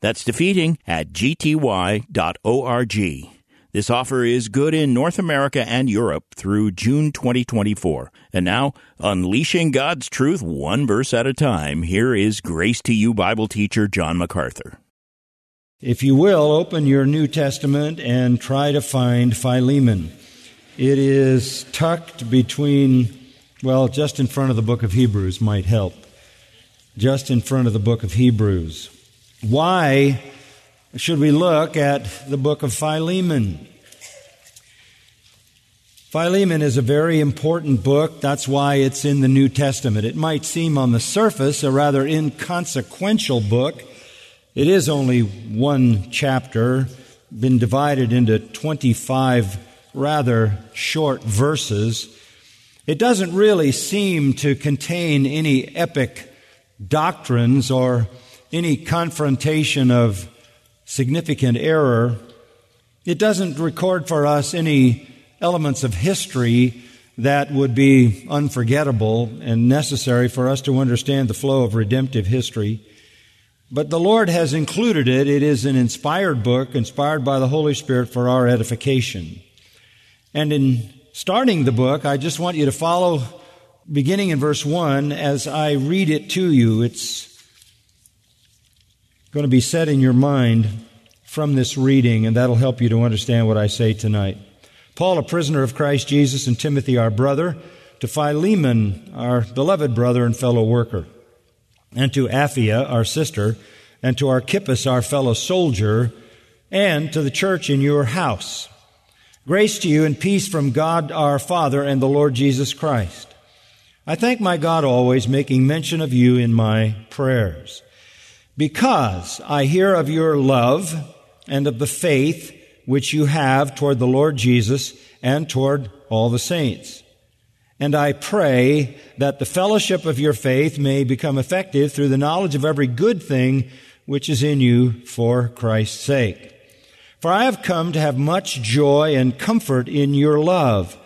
That's defeating at gty.org. This offer is good in North America and Europe through June 2024. And now, unleashing God's truth one verse at a time, here is Grace to You Bible teacher John MacArthur. If you will, open your New Testament and try to find Philemon. It is tucked between, well, just in front of the book of Hebrews might help. Just in front of the book of Hebrews. Why should we look at the book of Philemon? Philemon is a very important book. That's why it's in the New Testament. It might seem on the surface a rather inconsequential book. It is only one chapter, been divided into 25 rather short verses. It doesn't really seem to contain any epic doctrines or any confrontation of significant error. It doesn't record for us any elements of history that would be unforgettable and necessary for us to understand the flow of redemptive history. But the Lord has included it. It is an inspired book, inspired by the Holy Spirit for our edification. And in starting the book, I just want you to follow beginning in verse 1 as I read it to you. It's going to be set in your mind from this reading, and that'll help you to understand what I say tonight. Paul, a prisoner of Christ Jesus, and Timothy, our brother, to Philemon, our beloved brother and fellow worker, and to Apphia, our sister, and to Archippus, our fellow soldier, and to the church in your house. Grace to you and peace from God our Father and the Lord Jesus Christ. I thank my God always, making mention of you in my prayers because I hear of your love and of the faith which you have toward the Lord Jesus and toward all the saints. And I pray that the fellowship of your faith may become effective through the knowledge of every good thing which is in you for Christ's sake. For I have come to have much joy and comfort in your love,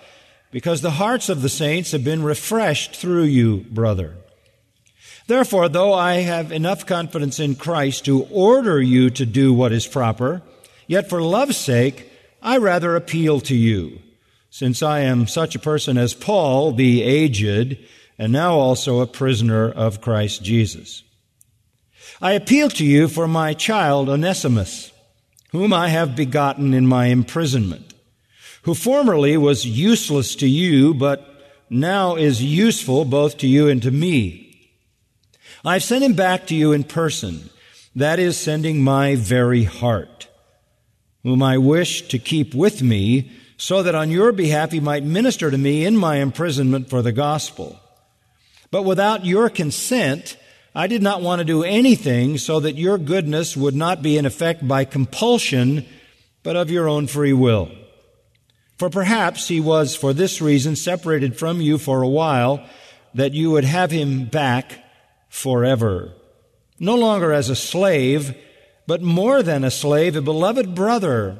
because the hearts of the saints have been refreshed through you, brother. Therefore, though I have enough confidence in Christ to order you to do what is proper, yet for love's sake, I rather appeal to you, since I am such a person as Paul, the aged, and now also a prisoner of Christ Jesus. I appeal to you for my child Onesimus, whom I have begotten in my imprisonment, who formerly was useless to you, but now is useful both to you and to me. I've sent him back to you in person. That is sending my very heart, whom I wish to keep with me so that on your behalf he might minister to me in my imprisonment for the gospel. But without your consent, I did not want to do anything so that your goodness would not be in effect by compulsion, but of your own free will. For perhaps he was for this reason separated from you for a while, that you would have him back forever. No longer as a slave, but more than a slave, a beloved brother,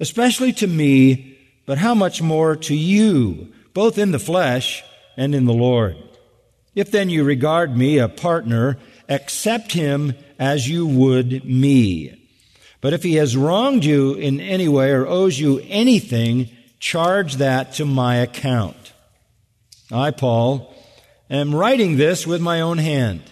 especially to me, but how much more to you, both in the flesh and in the Lord. If then you regard me a partner, accept him as you would me. But if he has wronged you in any way or owes you anything, charge that to my account. I, Paul, am writing this with my own hand.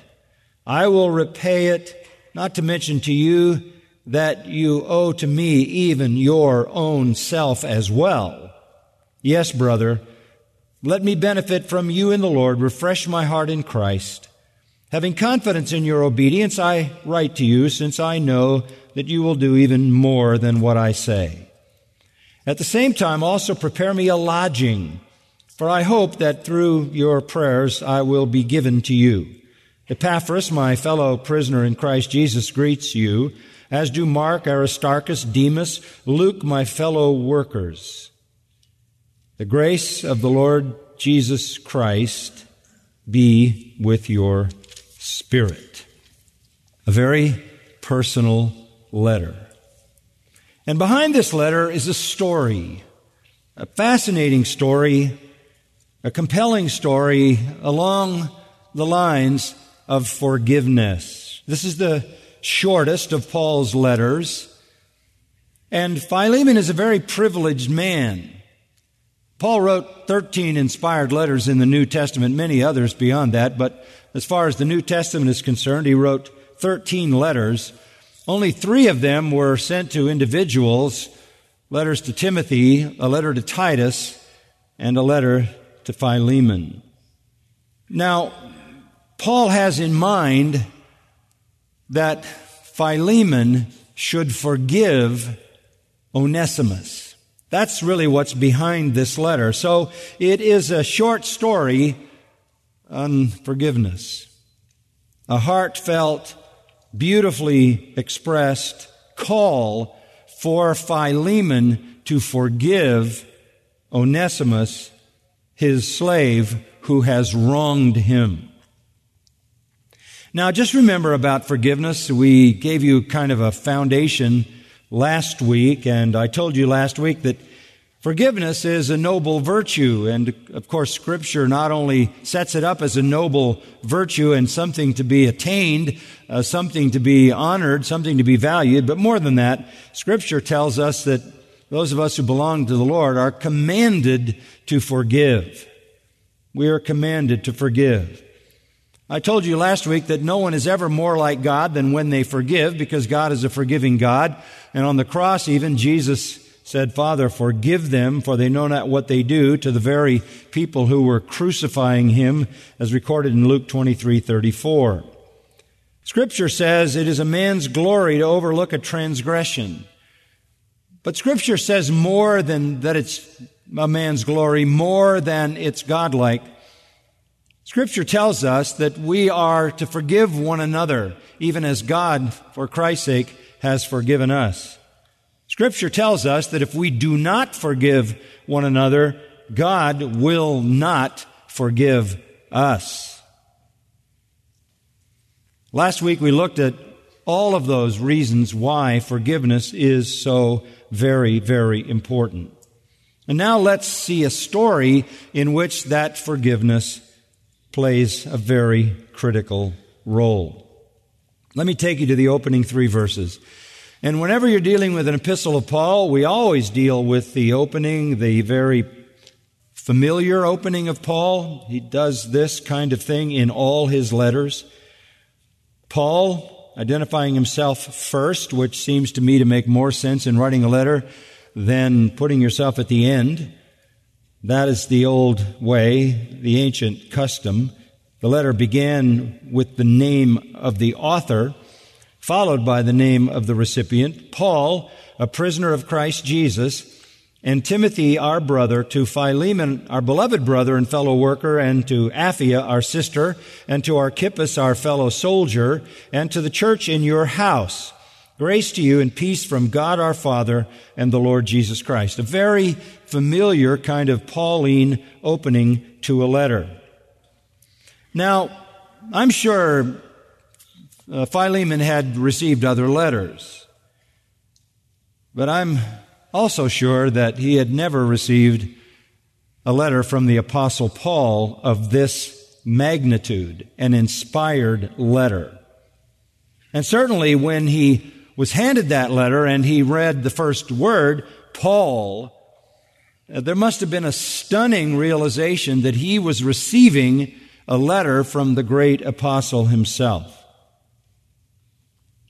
I will repay it, not to mention to you that you owe to me even your own self as well. Yes, brother, let me benefit from you in the Lord, refresh my heart in Christ. Having confidence in your obedience, I write to you, since I know that you will do even more than what I say. At the same time, also prepare me a lodging, for I hope that through your prayers I will be given to you. Epaphras, my fellow prisoner in Christ Jesus, greets you, as do Mark, Aristarchus, Demas, Luke, my fellow workers. The grace of the Lord Jesus Christ be with your spirit. A very personal letter. And behind this letter is a story, a fascinating story, a compelling story along the lines of forgiveness. This is the shortest of Paul's letters. And Philemon is a very privileged man. Paul wrote 13 inspired letters in the New Testament, many others beyond that, but as far as the New Testament is concerned, he wrote 13 letters. Only three of them were sent to individuals letters to Timothy, a letter to Titus, and a letter to Philemon. Now, Paul has in mind that Philemon should forgive Onesimus. That's really what's behind this letter. So it is a short story on forgiveness. A heartfelt, beautifully expressed call for Philemon to forgive Onesimus, his slave, who has wronged him. Now, just remember about forgiveness. We gave you kind of a foundation last week, and I told you last week that forgiveness is a noble virtue. And of course, Scripture not only sets it up as a noble virtue and something to be attained, uh, something to be honored, something to be valued, but more than that, Scripture tells us that those of us who belong to the Lord are commanded to forgive. We are commanded to forgive. I told you last week that no one is ever more like God than when they forgive because God is a forgiving God. And on the cross, even Jesus said, Father, forgive them for they know not what they do to the very people who were crucifying him as recorded in Luke 23, 34. Scripture says it is a man's glory to overlook a transgression. But scripture says more than that it's a man's glory, more than it's godlike. Scripture tells us that we are to forgive one another, even as God, for Christ's sake, has forgiven us. Scripture tells us that if we do not forgive one another, God will not forgive us. Last week we looked at all of those reasons why forgiveness is so very, very important. And now let's see a story in which that forgiveness plays a very critical role. Let me take you to the opening three verses. And whenever you're dealing with an epistle of Paul, we always deal with the opening, the very familiar opening of Paul. He does this kind of thing in all his letters. Paul, identifying himself first, which seems to me to make more sense in writing a letter than putting yourself at the end. That is the old way, the ancient custom. The letter began with the name of the author, followed by the name of the recipient, Paul, a prisoner of Christ Jesus, and Timothy, our brother, to Philemon, our beloved brother and fellow worker, and to Apphia, our sister, and to Archippus, our fellow soldier, and to the church in your house. Grace to you and peace from God our Father and the Lord Jesus Christ. A very familiar kind of Pauline opening to a letter. Now, I'm sure uh, Philemon had received other letters, but I'm also sure that he had never received a letter from the Apostle Paul of this magnitude, an inspired letter. And certainly when he was handed that letter and he read the first word, Paul, Uh, there must have been a stunning realization that he was receiving a letter from the great apostle himself.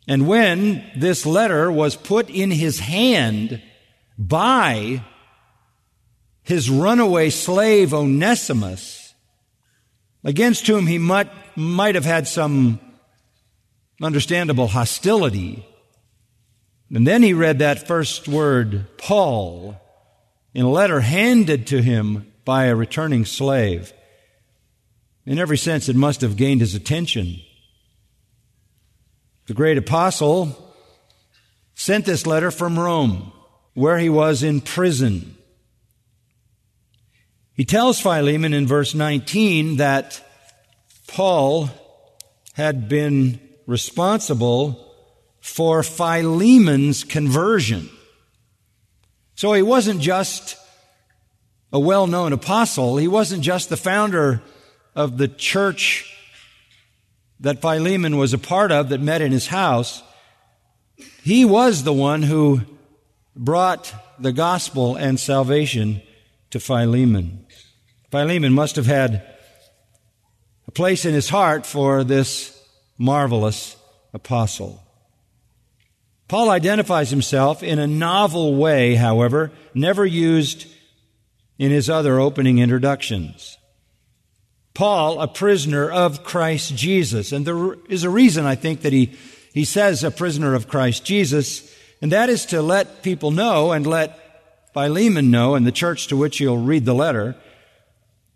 And when this letter was put in his hand by his runaway slave Onesimus, against whom he might, might have had some understandable hostility, and then he read that first word, Paul, in a letter handed to him by a returning slave. In every sense, it must have gained his attention. The great apostle sent this letter from Rome, where he was in prison. He tells Philemon in verse 19 that Paul had been responsible for Philemon's conversion. So he wasn't just a well known apostle, he wasn't just the founder of the church that Philemon was a part of that met in his house. He was the one who brought the gospel and salvation to Philemon. Philemon must have had a place in his heart for this marvelous apostle. Paul identifies himself in a novel way, however, never used in his other opening introductions. Paul, a prisoner of Christ Jesus. And there is a reason, I think, that he, he says a prisoner of Christ Jesus, and that is to let people know and let Philemon know and the church to which he'll read the letter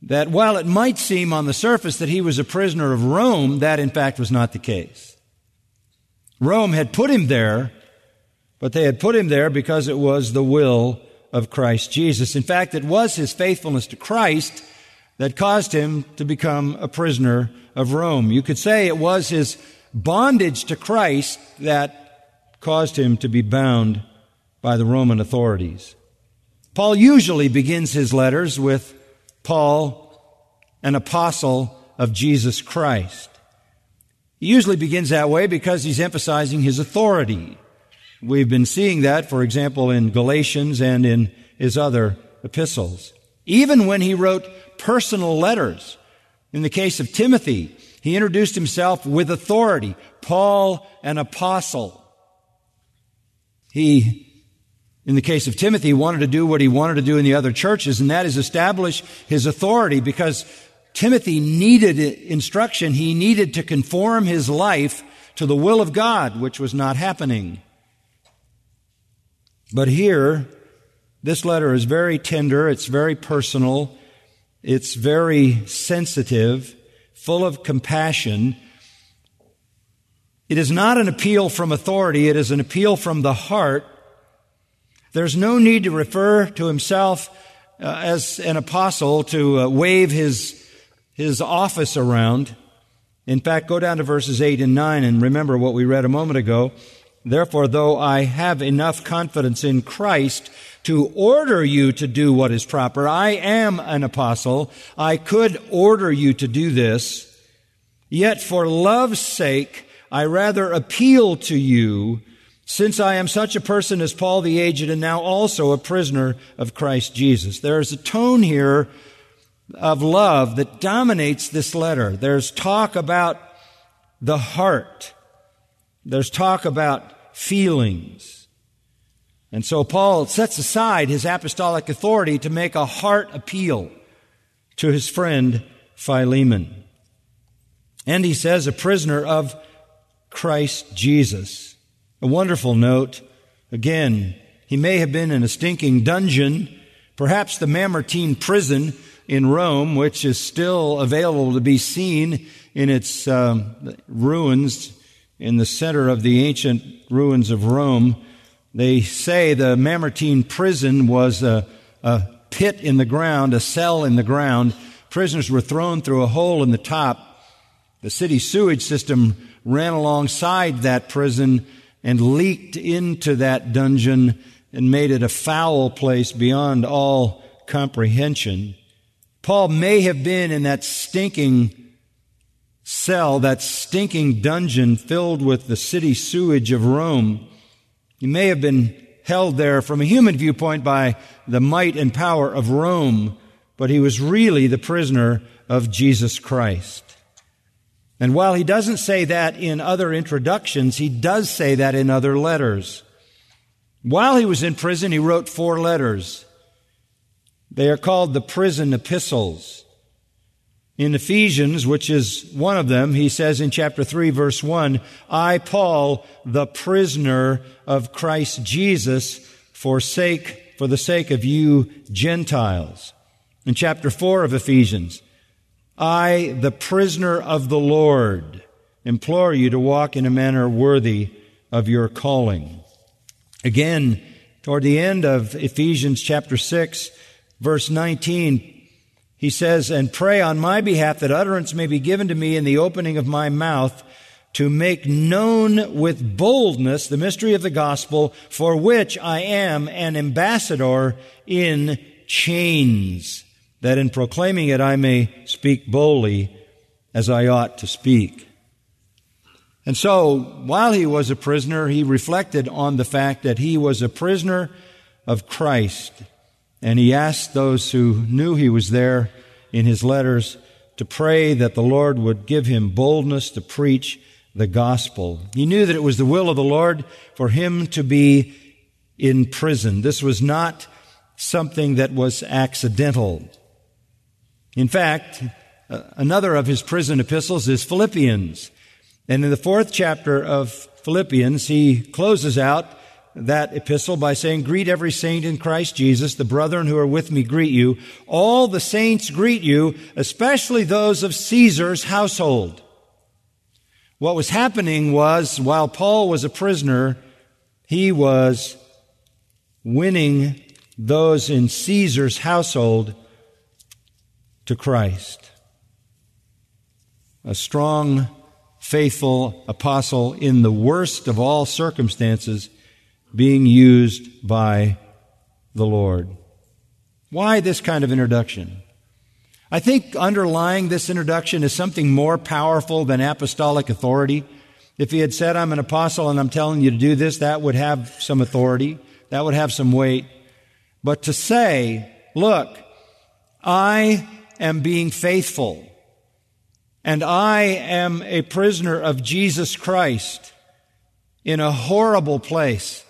that while it might seem on the surface that he was a prisoner of Rome, that in fact was not the case. Rome had put him there, but they had put him there because it was the will of Christ Jesus. In fact, it was his faithfulness to Christ that caused him to become a prisoner of Rome. You could say it was his bondage to Christ that caused him to be bound by the Roman authorities. Paul usually begins his letters with Paul, an apostle of Jesus Christ. He usually begins that way because he's emphasizing his authority. We've been seeing that, for example, in Galatians and in his other epistles. Even when he wrote personal letters, in the case of Timothy, he introduced himself with authority. Paul, an apostle. He, in the case of Timothy, wanted to do what he wanted to do in the other churches, and that is establish his authority because Timothy needed instruction. He needed to conform his life to the will of God, which was not happening. But here, this letter is very tender, it's very personal, it's very sensitive, full of compassion. It is not an appeal from authority, it is an appeal from the heart. There's no need to refer to himself uh, as an apostle to uh, wave his, his office around. In fact, go down to verses 8 and 9 and remember what we read a moment ago. Therefore, though I have enough confidence in Christ to order you to do what is proper, I am an apostle. I could order you to do this. Yet for love's sake, I rather appeal to you, since I am such a person as Paul the aged and now also a prisoner of Christ Jesus. There is a tone here of love that dominates this letter. There's talk about the heart. There's talk about feelings. And so Paul sets aside his apostolic authority to make a heart appeal to his friend Philemon. And he says, a prisoner of Christ Jesus. A wonderful note. Again, he may have been in a stinking dungeon, perhaps the Mamertine prison in Rome, which is still available to be seen in its um, ruins in the center of the ancient ruins of Rome. They say the Mamertine prison was a, a pit in the ground, a cell in the ground. Prisoners were thrown through a hole in the top. The city sewage system ran alongside that prison and leaked into that dungeon and made it a foul place beyond all comprehension. Paul may have been in that stinking cell, that stinking dungeon filled with the city sewage of Rome. He may have been held there from a human viewpoint by the might and power of Rome, but he was really the prisoner of Jesus Christ. And while he doesn't say that in other introductions, he does say that in other letters. While he was in prison, he wrote four letters. They are called the prison epistles. In Ephesians, which is one of them, he says in chapter 3 verse 1, I, Paul, the prisoner of Christ Jesus, for sake, for the sake of you Gentiles. In chapter 4 of Ephesians, I, the prisoner of the Lord, implore you to walk in a manner worthy of your calling. Again, toward the end of Ephesians chapter 6, verse 19, he says, And pray on my behalf that utterance may be given to me in the opening of my mouth to make known with boldness the mystery of the gospel for which I am an ambassador in chains, that in proclaiming it I may speak boldly as I ought to speak. And so, while he was a prisoner, he reflected on the fact that he was a prisoner of Christ. And he asked those who knew he was there in his letters to pray that the Lord would give him boldness to preach the gospel. He knew that it was the will of the Lord for him to be in prison. This was not something that was accidental. In fact, uh, another of his prison epistles is Philippians. And in the fourth chapter of Philippians, he closes out that epistle by saying, Greet every saint in Christ Jesus. The brethren who are with me greet you. All the saints greet you, especially those of Caesar's household. What was happening was, while Paul was a prisoner, he was winning those in Caesar's household to Christ. A strong faithful apostle in the worst of all circumstances being used by the Lord. Why this kind of introduction? I think underlying this introduction is something more powerful than apostolic authority. If he had said, I'm an apostle and I'm telling you to do this, that would have some authority. That would have some weight. But to say, look, I am being faithful and I am a prisoner of Jesus Christ in a horrible place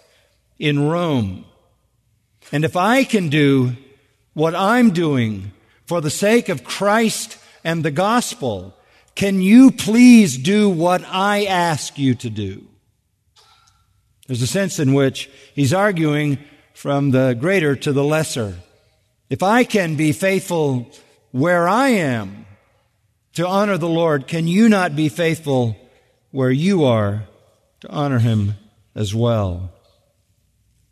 in Rome. And if I can do what I'm doing for the sake of Christ and the gospel, can you please do what I ask you to do? There's a sense in which he's arguing from the greater to the lesser. If I can be faithful where I am, to honor the Lord, can you not be faithful where you are to honor him as well?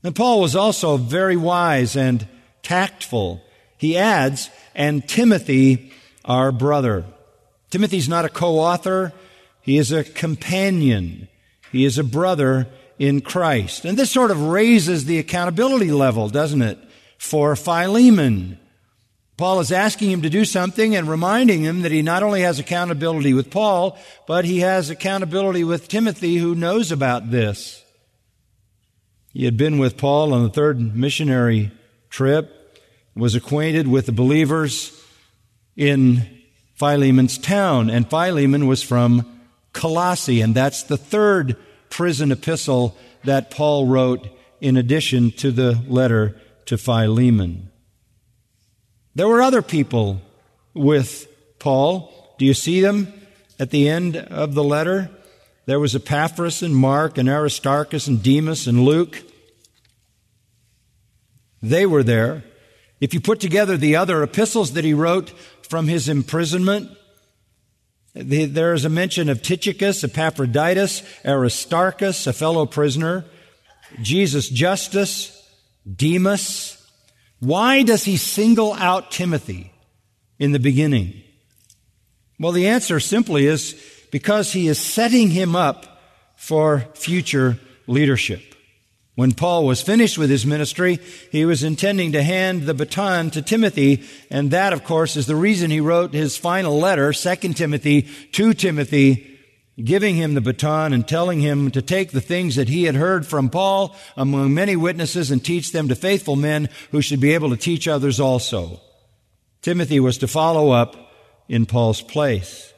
And Paul was also very wise and tactful. He adds, and Timothy, our brother. Timothy's not a co-author. He is a companion. He is a brother in Christ. And this sort of raises the accountability level, doesn't it? For Philemon. Paul is asking him to do something and reminding him that he not only has accountability with Paul, but he has accountability with Timothy who knows about this. He had been with Paul on the third missionary trip, was acquainted with the believers in Philemon's town, and Philemon was from Colossae, and that's the third prison epistle that Paul wrote in addition to the letter to Philemon. There were other people with Paul. Do you see them at the end of the letter? There was Epaphras and Mark and Aristarchus and Demas and Luke. They were there. If you put together the other epistles that he wrote from his imprisonment, there is a mention of Tychicus, Epaphroditus, Aristarchus, a fellow prisoner, Jesus Justus, Demas, why does he single out Timothy in the beginning? Well, the answer simply is because he is setting him up for future leadership. When Paul was finished with his ministry, he was intending to hand the baton to Timothy, and that, of course, is the reason he wrote his final letter, 2 Timothy, to Timothy, giving him the baton and telling him to take the things that he had heard from Paul among many witnesses and teach them to faithful men who should be able to teach others also. Timothy was to follow up in Paul's place.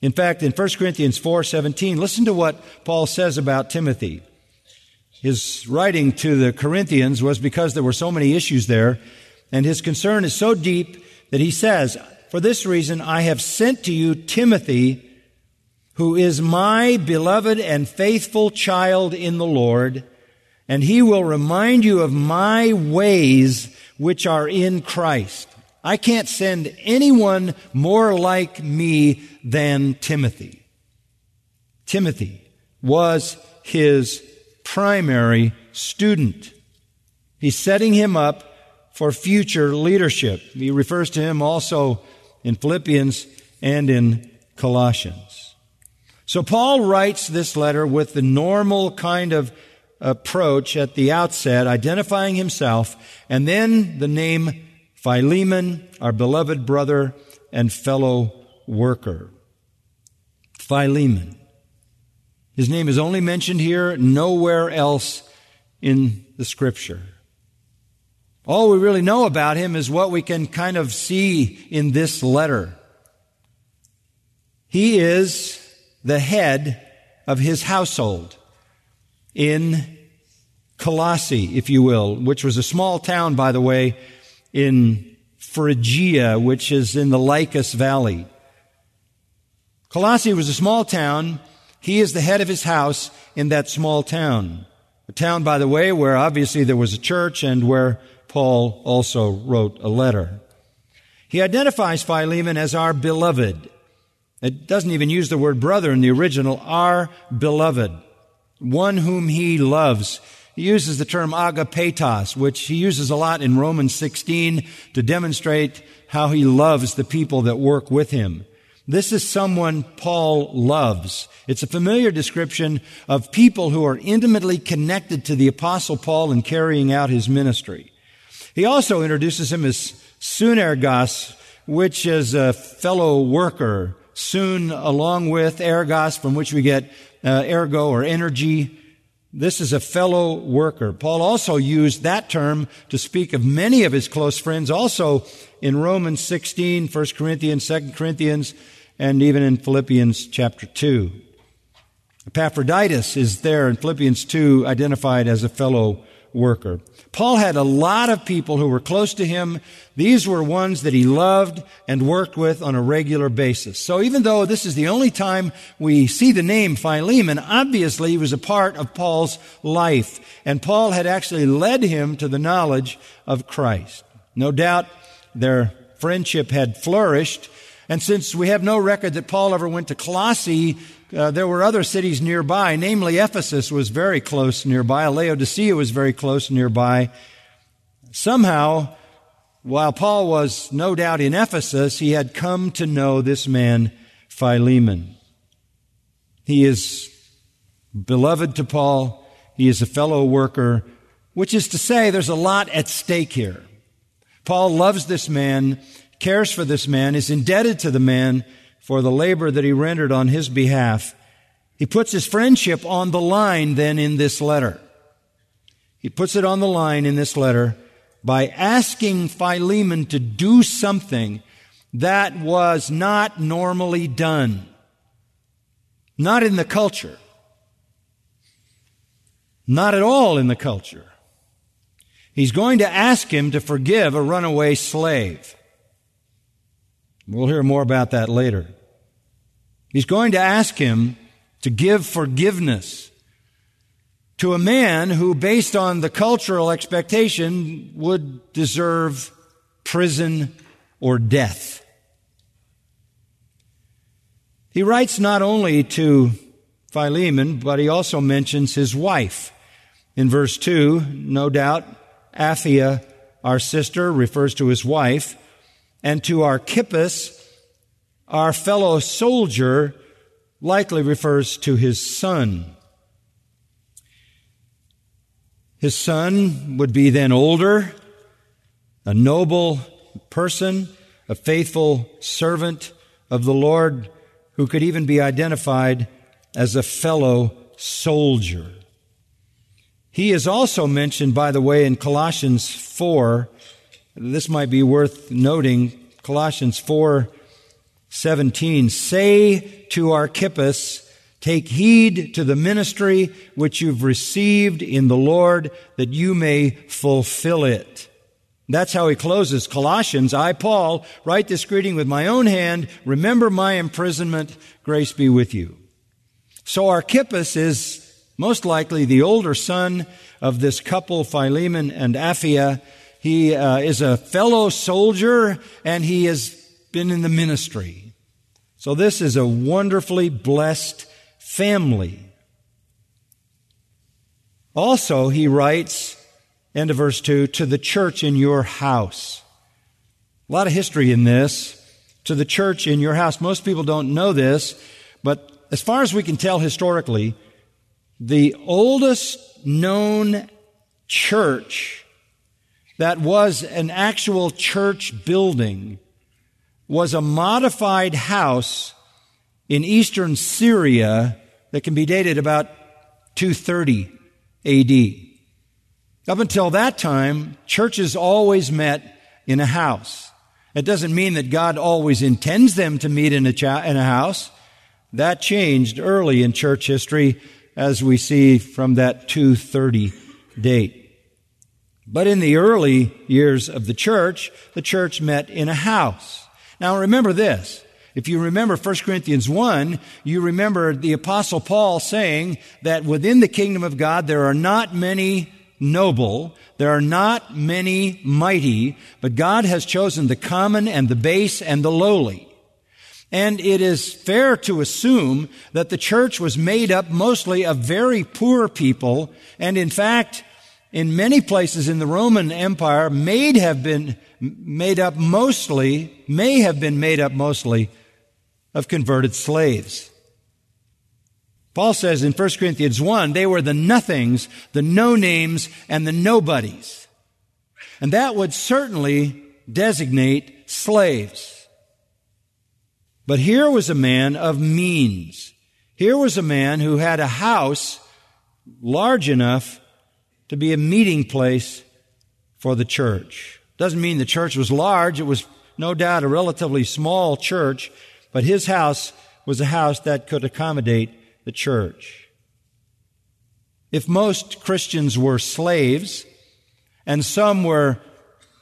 In fact, in 1 Corinthians 4:17, listen to what Paul says about Timothy. His writing to the Corinthians was because there were so many issues there, and his concern is so deep that he says, "For this reason I have sent to you Timothy, who is my beloved and faithful child in the Lord, and he will remind you of my ways which are in Christ. I can't send anyone more like me than Timothy. Timothy was his primary student. He's setting him up for future leadership. He refers to him also in Philippians and in Colossians. So Paul writes this letter with the normal kind of approach at the outset, identifying himself, and then the name Philemon, our beloved brother and fellow worker. Philemon. His name is only mentioned here, nowhere else in the scripture. All we really know about him is what we can kind of see in this letter. He is the head of his household in Colossae, if you will, which was a small town, by the way, in Phrygia, which is in the Lycus Valley. Colossae was a small town. He is the head of his house in that small town. A town, by the way, where obviously there was a church and where Paul also wrote a letter. He identifies Philemon as our beloved. It doesn't even use the word brother in the original, our beloved, one whom he loves. He uses the term agapetos, which he uses a lot in Romans 16 to demonstrate how he loves the people that work with him. This is someone Paul loves. It's a familiar description of people who are intimately connected to the apostle Paul in carrying out his ministry. He also introduces him as sunergos, which is a fellow worker. Soon, along with ergos, from which we get uh, ergo or energy. This is a fellow worker. Paul also used that term to speak of many of his close friends, also in Romans 16, 1 Corinthians, 2 Corinthians, and even in Philippians chapter 2. Epaphroditus is there in Philippians 2 identified as a fellow worker. Paul had a lot of people who were close to him. These were ones that he loved and worked with on a regular basis. So even though this is the only time we see the name Philemon, obviously he was a part of Paul's life. And Paul had actually led him to the knowledge of Christ. No doubt their friendship had flourished and since we have no record that Paul ever went to Colossae, uh, there were other cities nearby, namely Ephesus was very close nearby, Laodicea was very close nearby. Somehow, while Paul was no doubt in Ephesus, he had come to know this man, Philemon. He is beloved to Paul. He is a fellow worker, which is to say there's a lot at stake here. Paul loves this man cares for this man, is indebted to the man for the labor that he rendered on his behalf. He puts his friendship on the line then in this letter. He puts it on the line in this letter by asking Philemon to do something that was not normally done. Not in the culture. Not at all in the culture. He's going to ask him to forgive a runaway slave. We'll hear more about that later. He's going to ask him to give forgiveness to a man who, based on the cultural expectation, would deserve prison or death. He writes not only to Philemon, but he also mentions his wife. In verse 2, no doubt, Apphia, our sister, refers to his wife and to Archippus, our fellow soldier, likely refers to his son. His son would be then older, a noble person, a faithful servant of the Lord, who could even be identified as a fellow soldier. He is also mentioned, by the way, in Colossians 4 this might be worth noting. Colossians 4 17. Say to Archippus, Take heed to the ministry which you've received in the Lord that you may fulfill it. That's how he closes Colossians. I, Paul, write this greeting with my own hand. Remember my imprisonment. Grace be with you. So Archippus is most likely the older son of this couple, Philemon and Apphia, he uh, is a fellow soldier and he has been in the ministry. So this is a wonderfully blessed family. Also, he writes, end of verse 2, to the church in your house. A lot of history in this. To the church in your house. Most people don't know this, but as far as we can tell historically, the oldest known church that was an actual church building was a modified house in eastern Syria that can be dated about 230 AD. Up until that time, churches always met in a house. It doesn't mean that God always intends them to meet in a, cha- in a house. That changed early in church history as we see from that 230 date. But in the early years of the church, the church met in a house. Now remember this. If you remember 1 Corinthians 1, you remember the apostle Paul saying that within the kingdom of God there are not many noble, there are not many mighty, but God has chosen the common and the base and the lowly. And it is fair to assume that the church was made up mostly of very poor people, and in fact, in many places in the Roman Empire, may have been made up mostly, may have been made up mostly of converted slaves. Paul says in 1 Corinthians 1, they were the nothings, the no names, and the nobodies. And that would certainly designate slaves. But here was a man of means. Here was a man who had a house large enough to be a meeting place for the church. Doesn't mean the church was large. It was no doubt a relatively small church, but his house was a house that could accommodate the church. If most Christians were slaves and some were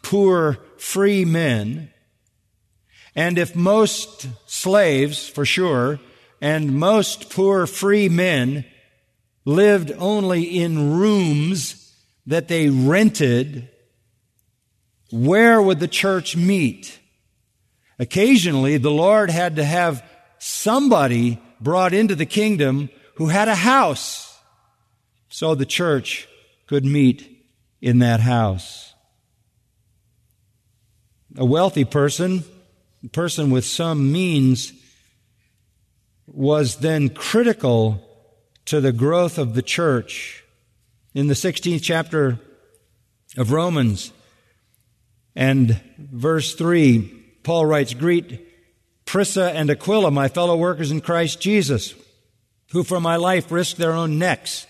poor free men, and if most slaves, for sure, and most poor free men lived only in rooms that they rented, where would the church meet? Occasionally, the Lord had to have somebody brought into the kingdom who had a house so the church could meet in that house. A wealthy person, a person with some means, was then critical to the growth of the church. In the 16th chapter of Romans and verse 3, Paul writes, Greet Prisca and Aquila, my fellow workers in Christ Jesus, who for my life risked their own necks,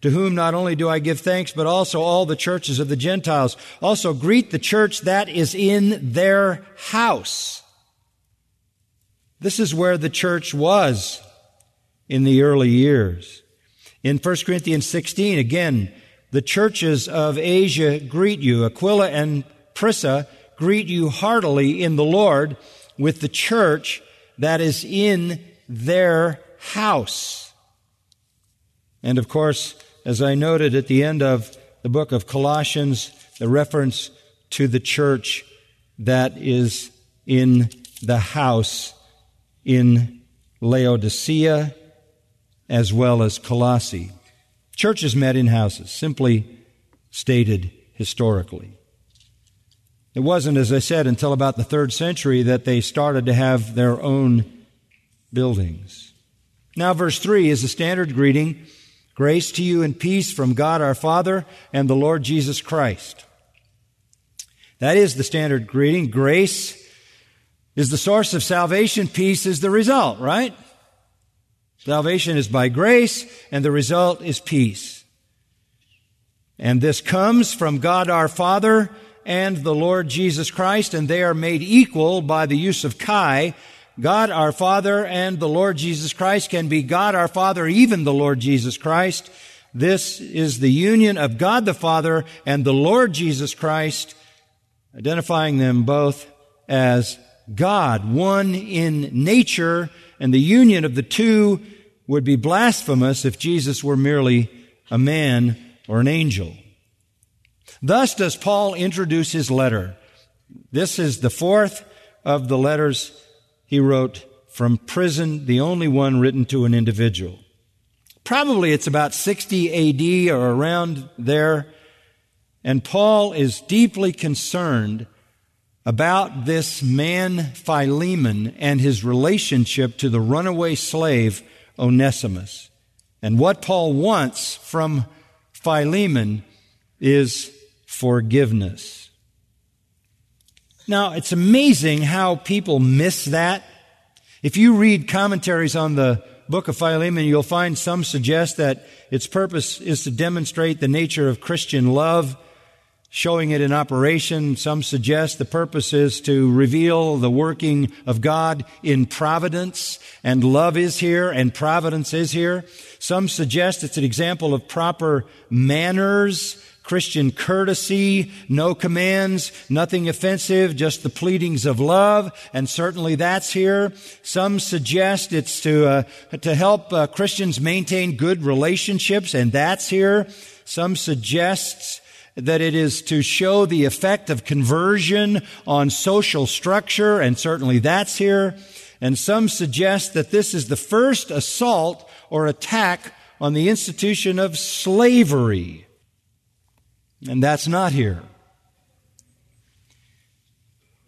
to whom not only do I give thanks, but also all the churches of the Gentiles. Also greet the church that is in their house. This is where the church was in the early years. In 1 Corinthians 16, again, the churches of Asia greet you. Aquila and Prisca greet you heartily in the Lord with the church that is in their house. And of course, as I noted at the end of the book of Colossians, the reference to the church that is in the house in Laodicea as well as Colossae. Churches met in houses, simply stated historically. It wasn't, as I said, until about the third century that they started to have their own buildings. Now, verse 3 is a standard greeting Grace to you and peace from God our Father and the Lord Jesus Christ. That is the standard greeting. Grace is the source of salvation. Peace is the result, right? Salvation is by grace, and the result is peace. And this comes from God our Father and the Lord Jesus Christ, and they are made equal by the use of Kai. God our Father and the Lord Jesus Christ can be God our Father, even the Lord Jesus Christ. This is the union of God the Father and the Lord Jesus Christ, identifying them both as God, one in nature, and the union of the two would be blasphemous if Jesus were merely a man or an angel. Thus does Paul introduce his letter. This is the fourth of the letters he wrote from prison, the only one written to an individual. Probably it's about 60 AD or around there. And Paul is deeply concerned about this man Philemon and his relationship to the runaway slave Onesimus. And what Paul wants from Philemon is forgiveness. Now, it's amazing how people miss that. If you read commentaries on the book of Philemon, you'll find some suggest that its purpose is to demonstrate the nature of Christian love showing it in operation. Some suggest the purpose is to reveal the working of God in providence, and love is here and providence is here. Some suggest it's an example of proper manners, Christian courtesy, no commands, nothing offensive, just the pleadings of love, and certainly that's here. Some suggest it's to uh, to help uh, Christians maintain good relationships, and that's here. Some suggests that it is to show the effect of conversion on social structure, and certainly that's here. And some suggest that this is the first assault or attack on the institution of slavery. And that's not here.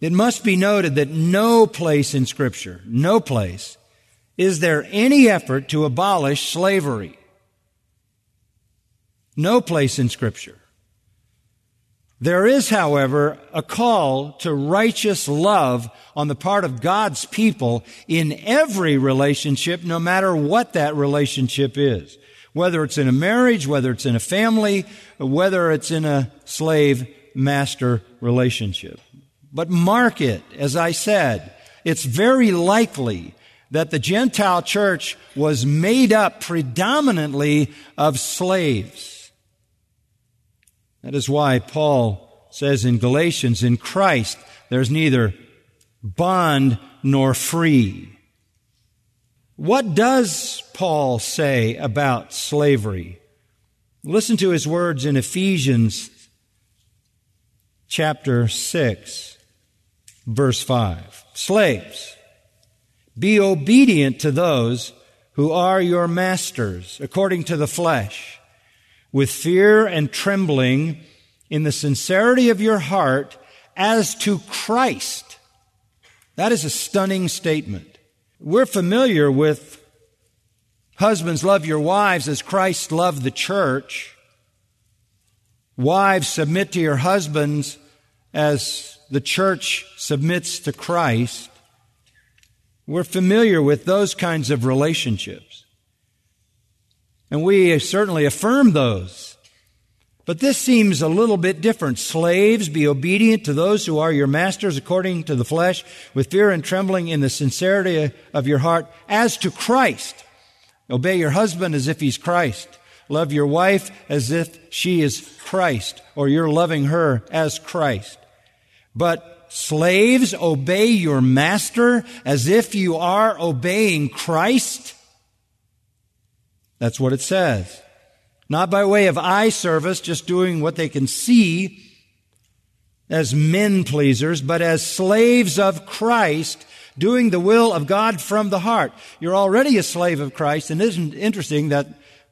It must be noted that no place in Scripture, no place, is there any effort to abolish slavery. No place in Scripture. There is, however, a call to righteous love on the part of God's people in every relationship, no matter what that relationship is. Whether it's in a marriage, whether it's in a family, whether it's in a slave master relationship. But mark it, as I said, it's very likely that the Gentile church was made up predominantly of slaves. That is why Paul says in Galatians, in Christ, there's neither bond nor free. What does Paul say about slavery? Listen to his words in Ephesians chapter 6, verse 5. Slaves, be obedient to those who are your masters according to the flesh with fear and trembling in the sincerity of your heart as to Christ. That is a stunning statement. We're familiar with husbands love your wives as Christ loved the church. Wives submit to your husbands as the church submits to Christ. We're familiar with those kinds of relationships. And we certainly affirm those. But this seems a little bit different. Slaves, be obedient to those who are your masters according to the flesh, with fear and trembling in the sincerity of your heart, as to Christ. Obey your husband as if he's Christ. Love your wife as if she is Christ, or you're loving her as Christ. But slaves, obey your master as if you are obeying Christ. That's what it says. Not by way of eye service, just doing what they can see as men pleasers, but as slaves of Christ, doing the will of God from the heart. You're already a slave of Christ, and isn't it interesting that,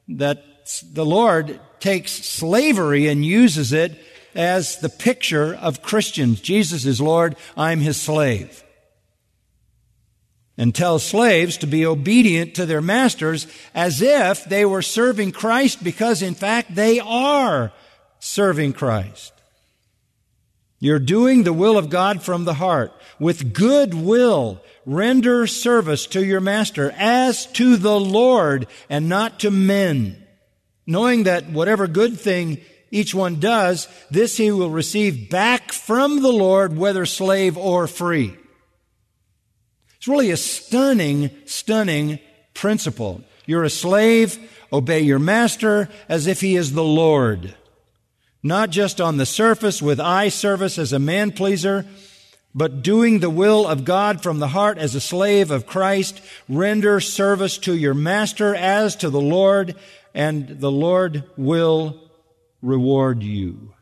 that the Lord takes slavery and uses it as the picture of Christians. Jesus is Lord, I'm his slave and tell slaves to be obedient to their masters as if they were serving Christ because in fact they are serving Christ. You're doing the will of God from the heart. With good will, render service to your master as to the Lord and not to men, knowing that whatever good thing each one does, this he will receive back from the Lord, whether slave or free. It's really a stunning, stunning principle. You're a slave, obey your master as if he is the Lord. Not just on the surface with eye service as a man pleaser, but doing the will of God from the heart as a slave of Christ. Render service to your master as to the Lord, and the Lord will reward you.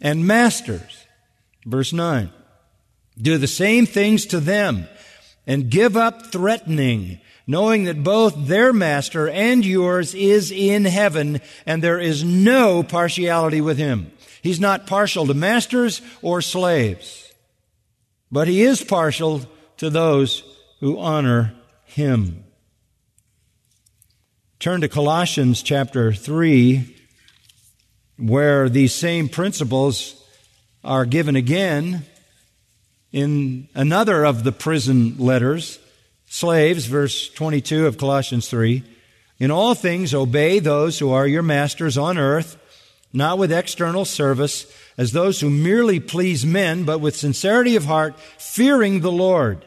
And masters, verse 9. Do the same things to them and give up threatening, knowing that both their master and yours is in heaven, and there is no partiality with him. He's not partial to masters or slaves, but he is partial to those who honor him. Turn to Colossians chapter 3, where these same principles are given again in another of the prison letters. Slaves, verse 22 of Colossians 3. In all things obey those who are your masters on earth, not with external service, as those who merely please men, but with sincerity of heart, fearing the Lord.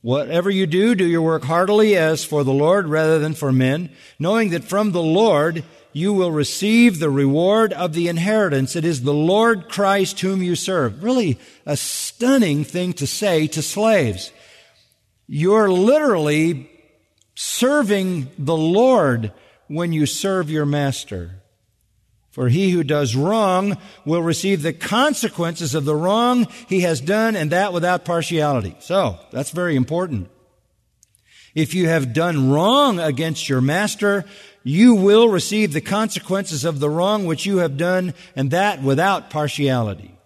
Whatever you do, do your work heartily as for the Lord rather than for men, knowing that from the Lord you will receive the reward of the inheritance. It is the Lord Christ whom you serve. Really a stunning thing to say to slaves. You're literally serving the Lord when you serve your master. For he who does wrong will receive the consequences of the wrong he has done, and that without partiality. So, that's very important. If you have done wrong against your master, you will receive the consequences of the wrong which you have done, and that without partiality.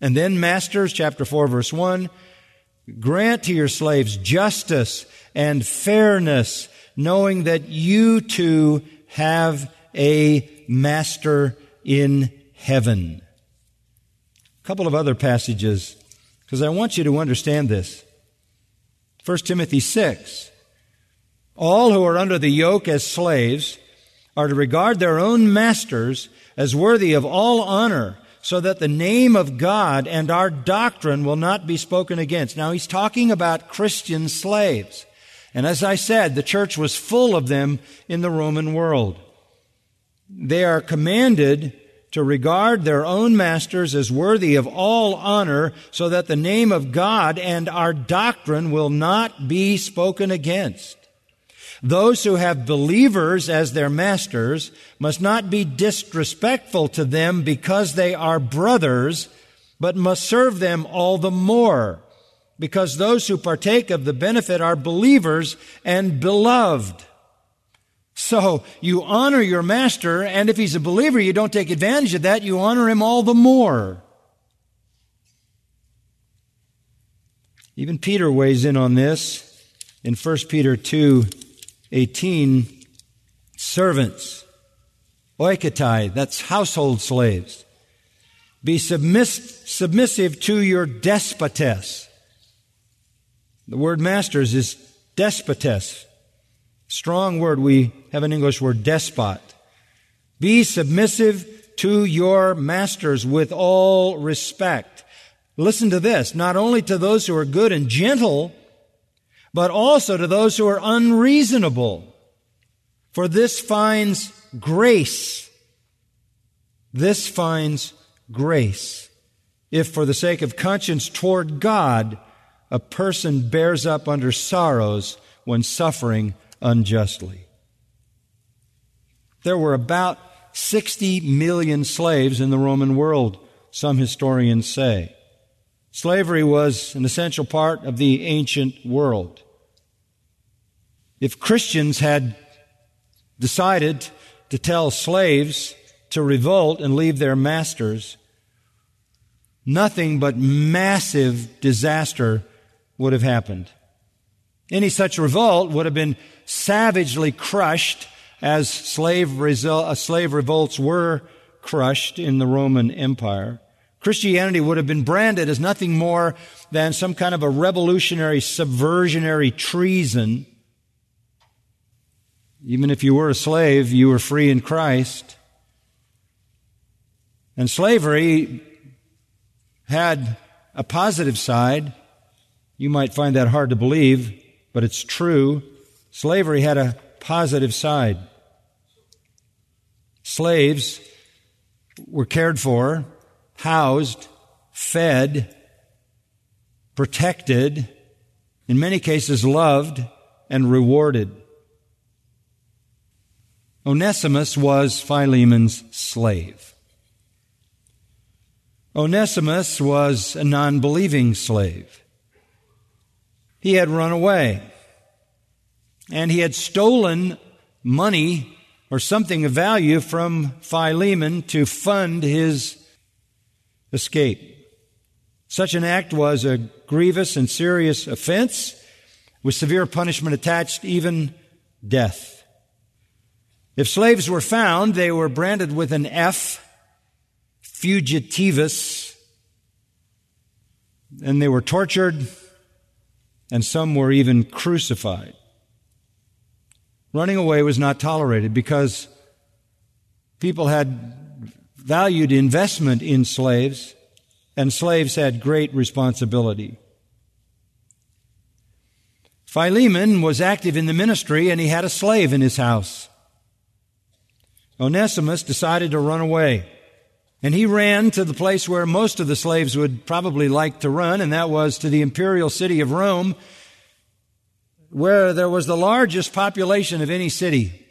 And then, masters, chapter 4, verse 1, grant to your slaves justice and fairness, knowing that you too have a master in heaven. A couple of other passages, because I want you to understand this. 1 Timothy 6. All who are under the yoke as slaves are to regard their own masters as worthy of all honor, so that the name of God and our doctrine will not be spoken against. Now he's talking about Christian slaves. And as I said, the church was full of them in the Roman world. They are commanded to regard their own masters as worthy of all honor so that the name of God and our doctrine will not be spoken against. Those who have believers as their masters must not be disrespectful to them because they are brothers, but must serve them all the more because those who partake of the benefit are believers and beloved. So you honor your master, and if he's a believer, you don't take advantage of that, you honor him all the more. Even Peter weighs in on this in 1 Peter 2 18. Servants, oiketai, that's household slaves. Be submiss- submissive to your despotais. The word masters is despotais. Strong word. We have an English word, despot. Be submissive to your masters with all respect. Listen to this. Not only to those who are good and gentle, but also to those who are unreasonable. For this finds grace. This finds grace. If for the sake of conscience toward God, a person bears up under sorrows when suffering unjustly. There were about 60 million slaves in the Roman world, some historians say. Slavery was an essential part of the ancient world. If Christians had decided to tell slaves to revolt and leave their masters, nothing but massive disaster would have happened. Any such revolt would have been savagely crushed as slave, uh, slave revolts were crushed in the Roman Empire. Christianity would have been branded as nothing more than some kind of a revolutionary, subversionary treason. Even if you were a slave, you were free in Christ. And slavery had a positive side. You might find that hard to believe but it's true. Slavery had a positive side. Slaves were cared for, housed, fed, protected, in many cases loved and rewarded. Onesimus was Philemon's slave. Onesimus was a non believing slave. he had run away. And he had stolen money or something of value from Philemon to fund his escape. Such an act was a grievous and serious offense with severe punishment attached, even death. If slaves were found, they were branded with an F, fugitivus, and they were tortured, and some were even crucified. Running away was not tolerated because people had valued investment in slaves, and slaves had great responsibility. Philemon was active in the ministry and he had a slave in his house. Onesimus decided to run away. And he ran to the place where most of the slaves would probably like to run, and that was to the imperial city of Rome, where there was the largest population of any city,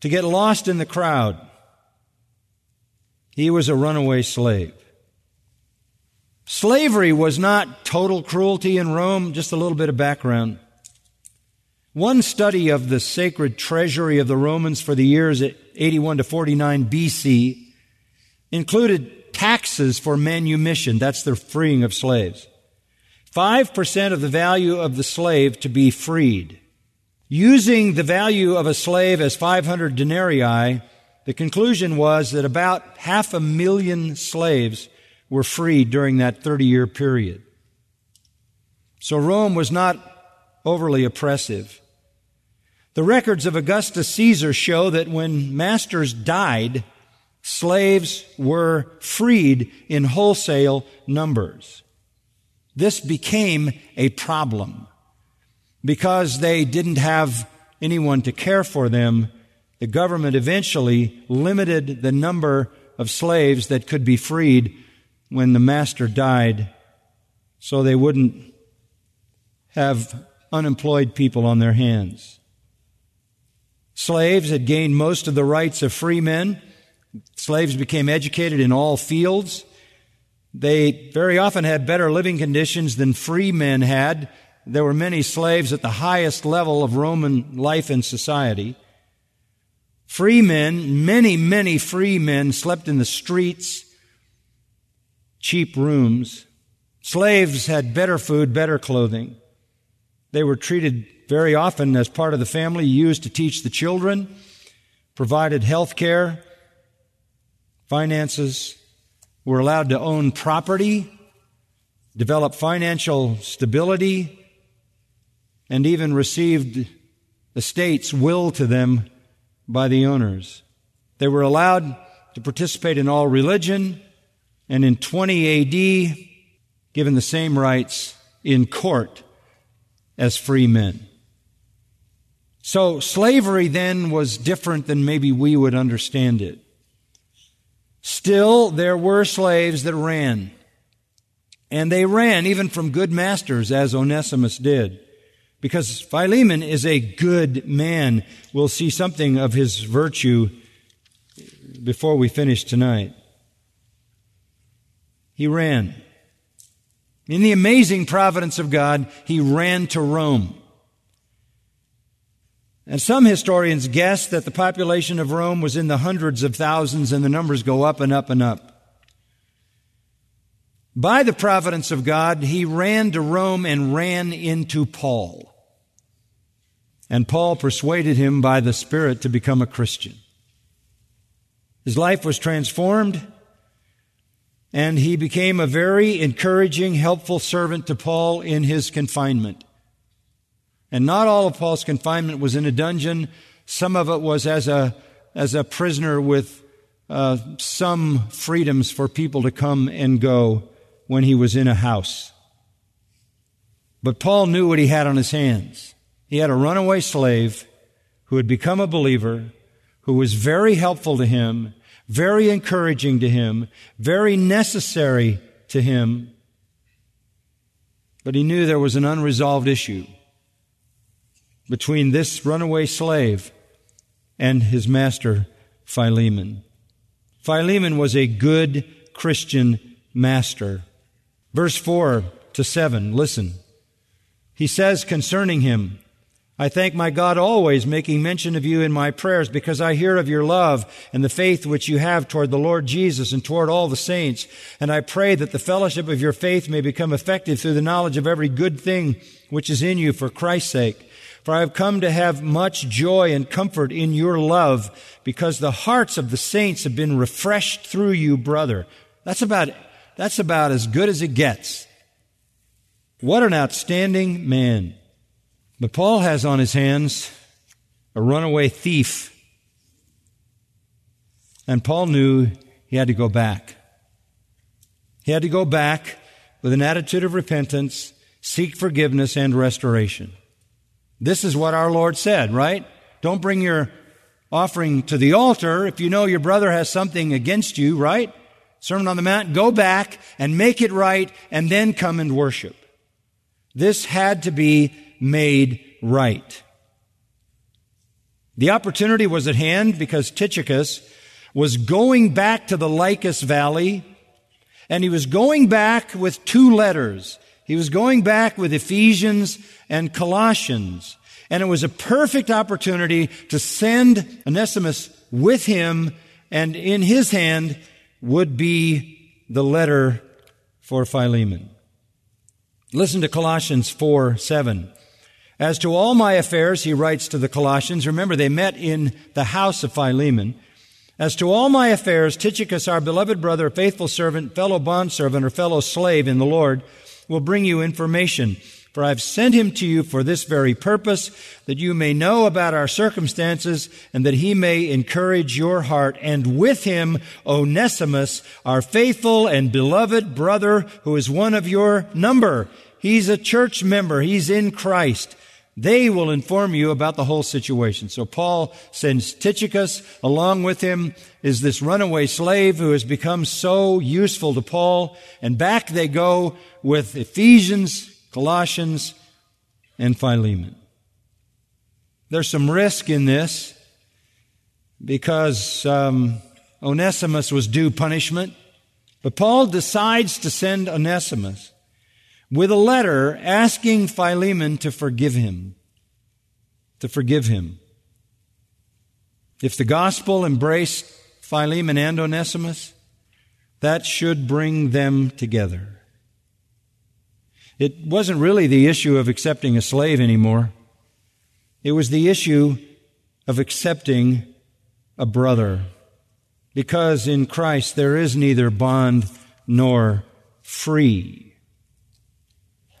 to get lost in the crowd. He was a runaway slave. Slavery was not total cruelty in Rome, just a little bit of background. One study of the sacred treasury of the Romans for the years 81 to 49 BC included taxes for manumission, that's the freeing of slaves. 5% of the value of the slave to be freed. Using the value of a slave as 500 denarii, the conclusion was that about half a million slaves were freed during that 30 year period. So Rome was not overly oppressive. The records of Augustus Caesar show that when masters died, slaves were freed in wholesale numbers. This became a problem because they didn't have anyone to care for them. The government eventually limited the number of slaves that could be freed when the master died so they wouldn't have unemployed people on their hands. Slaves had gained most of the rights of free men. Slaves became educated in all fields. They very often had better living conditions than free men had. There were many slaves at the highest level of Roman life and society. Free men, many, many free men slept in the streets cheap rooms. Slaves had better food, better clothing. They were treated very often as part of the family, used to teach the children, provided health care, finances, were allowed to own property, develop financial stability, and even received estates willed to them by the owners. They were allowed to participate in all religion, and in 20 AD, given the same rights in court as free men. So slavery then was different than maybe we would understand it. Still, there were slaves that ran. And they ran even from good masters, as Onesimus did. Because Philemon is a good man. We'll see something of his virtue before we finish tonight. He ran. In the amazing providence of God, he ran to Rome. And some historians guess that the population of Rome was in the hundreds of thousands, and the numbers go up and up and up. By the providence of God, he ran to Rome and ran into Paul. And Paul persuaded him by the Spirit to become a Christian. His life was transformed and he became a very encouraging, helpful servant to Paul in his confinement. And not all of Paul's confinement was in a dungeon. Some of it was as a, as a prisoner with uh, some freedoms for people to come and go when he was in a house. But Paul knew what he had on his hands. He had a runaway slave who had become a believer, who was very helpful to him, very encouraging to him, very necessary to him. But he knew there was an unresolved issue between this runaway slave and his master, Philemon. Philemon was a good Christian master. Verse 4 to 7, listen. He says concerning him, I thank my God always, making mention of you in my prayers, because I hear of your love and the faith which you have toward the Lord Jesus and toward all the saints. And I pray that the fellowship of your faith may become effective through the knowledge of every good thing which is in you for Christ's sake. For I have come to have much joy and comfort in your love, because the hearts of the saints have been refreshed through you, brother. That's about, that's about as good as it gets. What an outstanding man. But Paul has on his hands a runaway thief. And Paul knew he had to go back. He had to go back with an attitude of repentance, seek forgiveness and restoration. This is what our Lord said, right? Don't bring your offering to the altar if you know your brother has something against you, right? Sermon on the Mount, go back and make it right and then come and worship. This had to be made right. The opportunity was at hand because Tychicus was going back to the Lycus Valley and he was going back with two letters. He was going back with Ephesians and Colossians. And it was a perfect opportunity to send Onesimus with him and in his hand would be the letter for Philemon. Listen to Colossians 4 7. As to all my affairs, he writes to the Colossians, remember they met in the house of Philemon. As to all my affairs, Tychicus, our beloved brother, faithful servant, fellow bondservant, or fellow slave in the Lord, will bring you information. For I have sent him to you for this very purpose, that you may know about our circumstances, and that he may encourage your heart. And with him, Onesimus, our faithful and beloved brother, who is one of your number. He's a church member. He's in Christ. They will inform you about the whole situation. So Paul sends Tychicus. Along with him is this runaway slave who has become so useful to Paul. And back they go with Ephesians, Colossians, and Philemon. There's some risk in this because um, Onesimus was due punishment. But Paul decides to send Onesimus with a letter asking Philemon to forgive him. To forgive him. If the gospel embraced Philemon and Onesimus, that should bring them together. It wasn't really the issue of accepting a slave anymore. It was the issue of accepting a brother. Because in Christ there is neither bond nor free.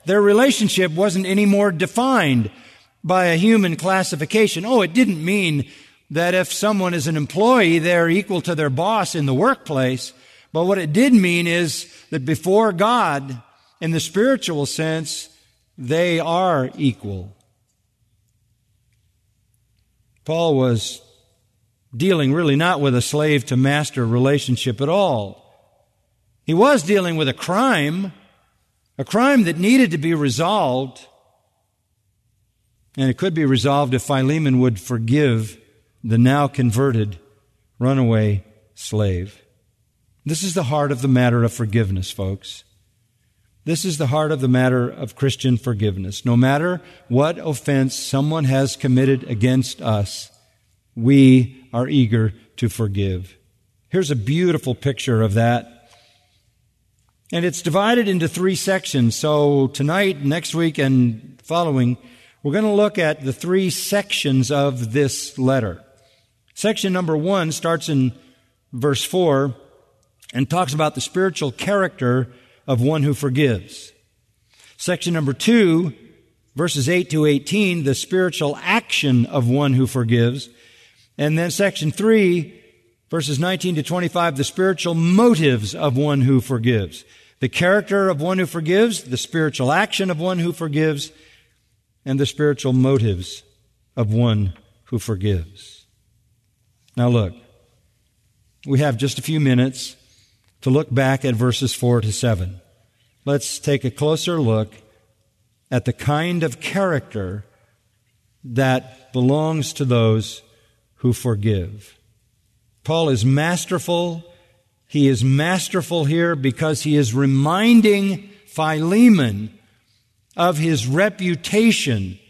Their relationship wasn't any more defined by a human classification. Oh, it didn't mean that if someone is an employee, they're equal to their boss in the workplace. But what it did mean is that before God, in the spiritual sense, they are equal. Paul was dealing really not with a slave to master relationship at all. He was dealing with a crime, a crime that needed to be resolved. And it could be resolved if Philemon would forgive the now converted runaway slave. This is the heart of the matter of forgiveness, folks. This is the heart of the matter of Christian forgiveness. No matter what offense someone has committed against us, we are eager to forgive. Here's a beautiful picture of that and it's divided into three sections. So tonight, next week, and following, we're going to look at the three sections of this letter. Section number one starts in verse four and talks about the spiritual character of one who forgives. Section number two, verses 8 to 18, the spiritual action of one who forgives. And then section three, verses 19 to 25, the spiritual motives of one who forgives the character of one who forgives, the spiritual action of one who forgives, and the spiritual motives of one who forgives. Now look, we have just a few minutes to look back at verses 4 to 7. Let's take a closer look at the kind of character that belongs to those who forgive. Paul is masterful he is masterful here because he is reminding Philemon of his reputation.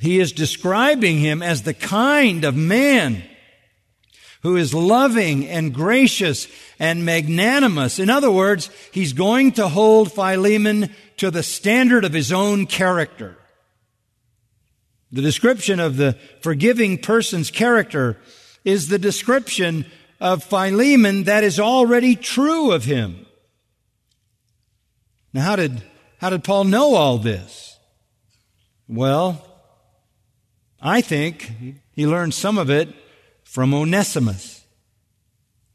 He is describing him as the kind of man who is loving and gracious and magnanimous. In other words, he's going to hold Philemon to the standard of his own character. The description of the forgiving person's character is the description of Philemon that is already true of him. Now, how did, how did Paul know all this? Well, I think he learned some of it from Onesimus.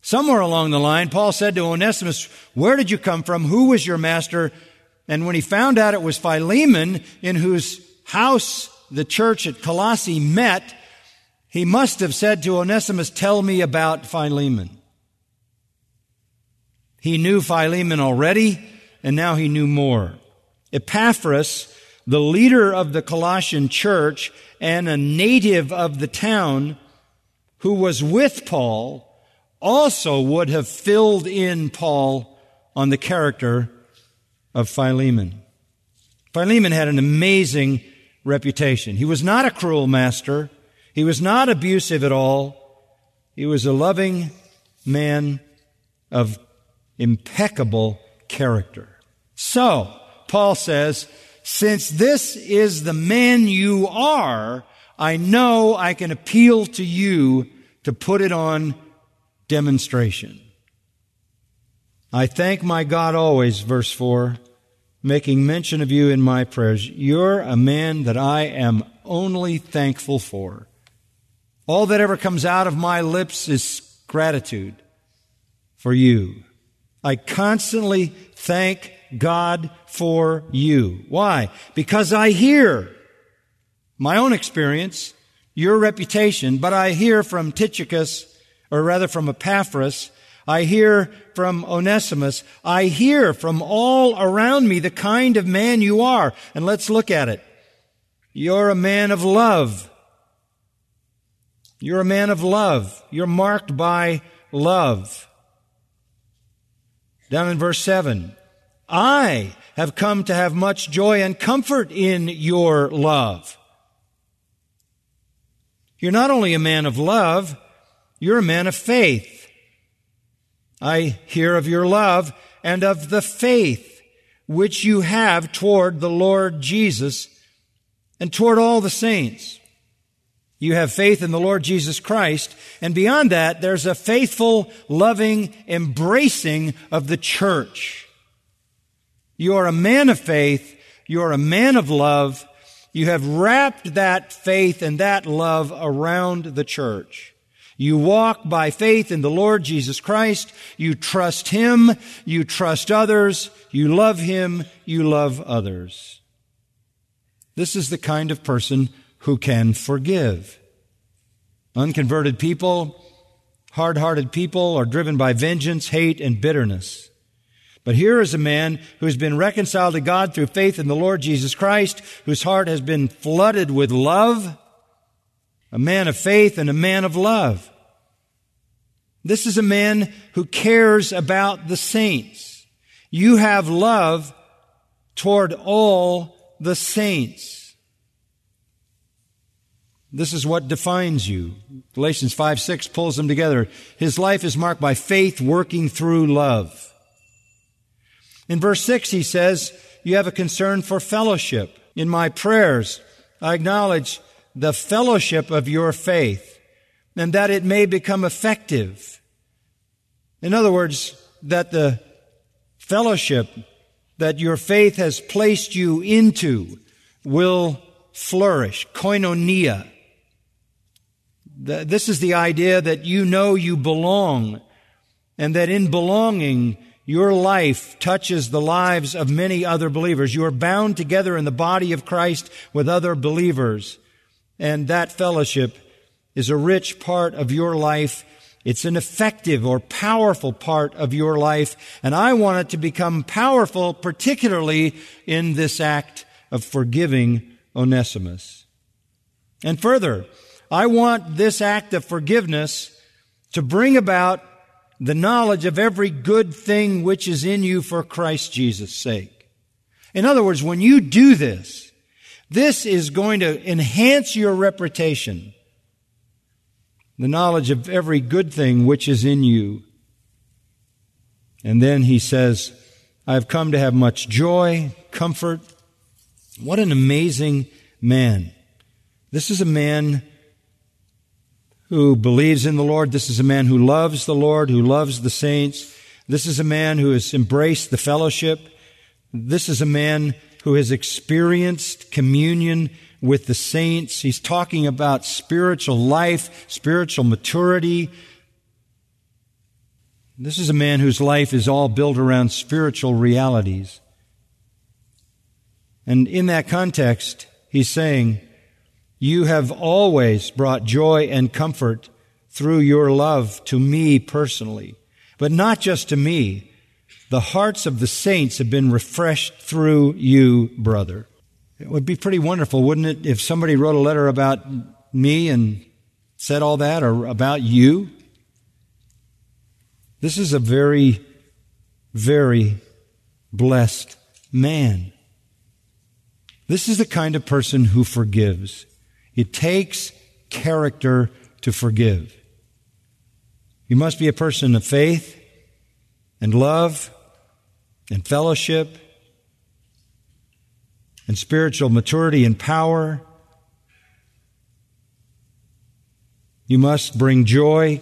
Somewhere along the line, Paul said to Onesimus, Where did you come from? Who was your master? And when he found out it was Philemon, in whose house the church at Colossae met, he must have said to Onesimus, Tell me about Philemon. He knew Philemon already, and now he knew more. Epaphras, the leader of the Colossian church and a native of the town who was with Paul, also would have filled in Paul on the character of Philemon. Philemon had an amazing reputation. He was not a cruel master. He was not abusive at all. He was a loving man of impeccable character. So, Paul says, since this is the man you are, I know I can appeal to you to put it on demonstration. I thank my God always, verse 4, making mention of you in my prayers. You're a man that I am only thankful for. All that ever comes out of my lips is gratitude for you. I constantly thank God for you. Why? Because I hear my own experience, your reputation, but I hear from Tychicus, or rather from Epaphras, I hear from Onesimus, I hear from all around me the kind of man you are. And let's look at it. You're a man of love. You're a man of love. You're marked by love. Down in verse 7, I have come to have much joy and comfort in your love. You're not only a man of love, you're a man of faith. I hear of your love and of the faith which you have toward the Lord Jesus and toward all the saints. You have faith in the Lord Jesus Christ. And beyond that, there's a faithful, loving embracing of the church. You are a man of faith. You are a man of love. You have wrapped that faith and that love around the church. You walk by faith in the Lord Jesus Christ. You trust Him. You trust others. You love Him. You love others. This is the kind of person who can forgive. Unconverted people, hard hearted people are driven by vengeance, hate, and bitterness. But here is a man who's been reconciled to God through faith in the Lord Jesus Christ, whose heart has been flooded with love, a man of faith and a man of love. This is a man who cares about the saints. You have love toward all the saints. This is what defines you. Galatians 5 6 pulls them together. His life is marked by faith working through love. In verse 6, he says, You have a concern for fellowship. In my prayers, I acknowledge the fellowship of your faith and that it may become effective. In other words, that the fellowship that your faith has placed you into will flourish. Koinonia this is the idea that you know you belong and that in belonging, your life touches the lives of many other believers. You are bound together in the body of Christ with other believers. And that fellowship is a rich part of your life. It's an effective or powerful part of your life. And I want it to become powerful, particularly in this act of forgiving Onesimus. And further, I want this act of forgiveness to bring about the knowledge of every good thing which is in you for Christ Jesus' sake. In other words, when you do this, this is going to enhance your reputation, the knowledge of every good thing which is in you. And then he says, I have come to have much joy, comfort. What an amazing man. This is a man who believes in the Lord. This is a man who loves the Lord, who loves the saints. This is a man who has embraced the fellowship. This is a man who has experienced communion with the saints. He's talking about spiritual life, spiritual maturity. This is a man whose life is all built around spiritual realities. And in that context, he's saying, you have always brought joy and comfort through your love to me personally. But not just to me. The hearts of the saints have been refreshed through you, brother. It would be pretty wonderful, wouldn't it, if somebody wrote a letter about me and said all that or about you? This is a very, very blessed man. This is the kind of person who forgives. It takes character to forgive. You must be a person of faith and love and fellowship and spiritual maturity and power. You must bring joy,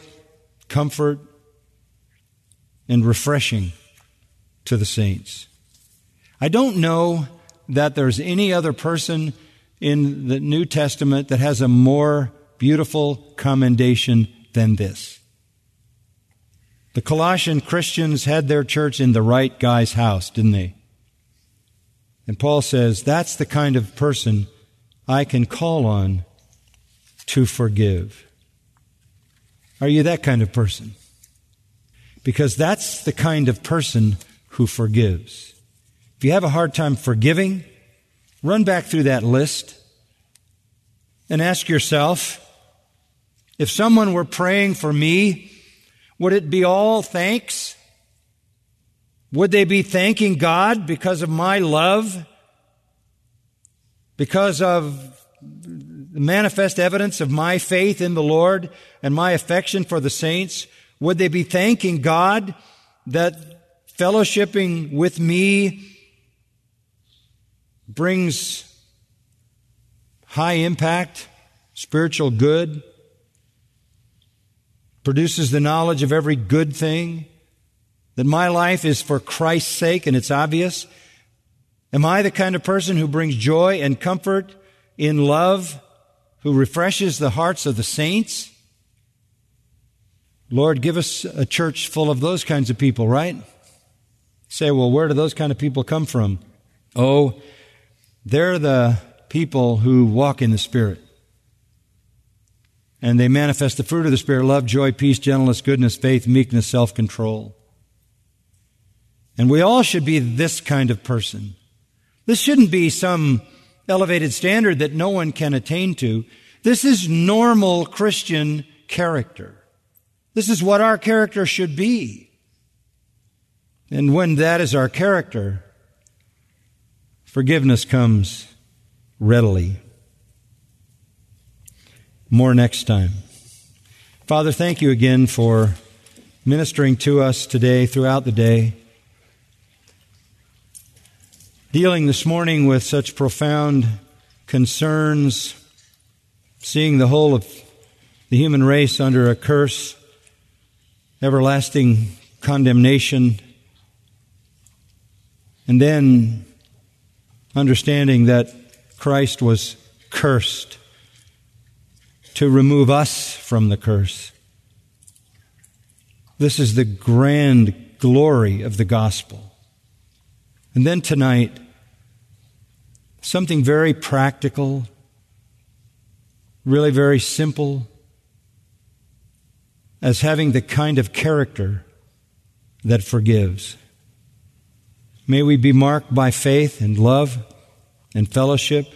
comfort, and refreshing to the saints. I don't know that there's any other person in the New Testament that has a more beautiful commendation than this. The Colossian Christians had their church in the right guy's house, didn't they? And Paul says, that's the kind of person I can call on to forgive. Are you that kind of person? Because that's the kind of person who forgives. If you have a hard time forgiving, Run back through that list and ask yourself if someone were praying for me, would it be all thanks? Would they be thanking God because of my love? Because of the manifest evidence of my faith in the Lord and my affection for the saints? Would they be thanking God that fellowshipping with me brings high impact, spiritual good, produces the knowledge of every good thing, that my life is for Christ's sake and it's obvious? Am I the kind of person who brings joy and comfort in love, who refreshes the hearts of the saints? Lord, give us a church full of those kinds of people, right? Say, well, where do those kind of people come from? Oh, they're the people who walk in the Spirit. And they manifest the fruit of the Spirit love, joy, peace, gentleness, goodness, faith, meekness, self control. And we all should be this kind of person. This shouldn't be some elevated standard that no one can attain to. This is normal Christian character. This is what our character should be. And when that is our character, Forgiveness comes readily. More next time. Father, thank you again for ministering to us today, throughout the day. Dealing this morning with such profound concerns, seeing the whole of the human race under a curse, everlasting condemnation, and then understanding that Christ was cursed to remove us from the curse. This is the grand glory of the gospel. And then tonight, something very practical, really very simple, as having the kind of character that forgives. May we be marked by faith and love and fellowship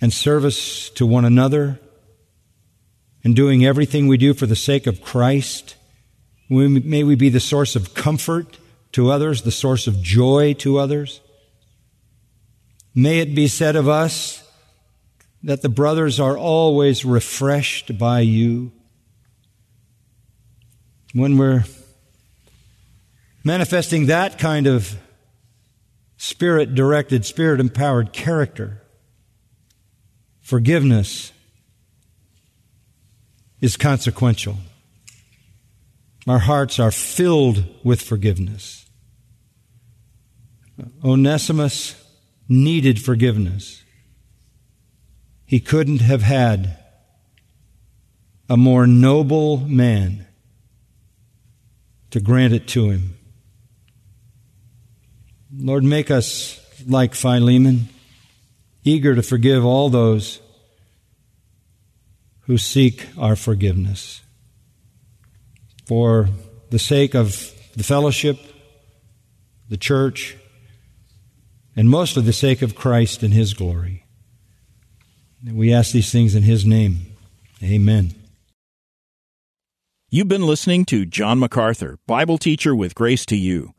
and service to one another and doing everything we do for the sake of Christ. May we be the source of comfort to others, the source of joy to others. May it be said of us that the brothers are always refreshed by you. When we're manifesting that kind of spirit directed, spirit empowered character, forgiveness is consequential. Our hearts are filled with forgiveness. Onesimus needed forgiveness. He couldn't have had a more noble man to grant it to him. Lord, make us like Philemon, eager to forgive all those who seek our forgiveness. For the sake of the fellowship, the church, and most for the sake of Christ and His glory. We ask these things in His name. Amen. You've been listening to John MacArthur, Bible teacher with Grace to You.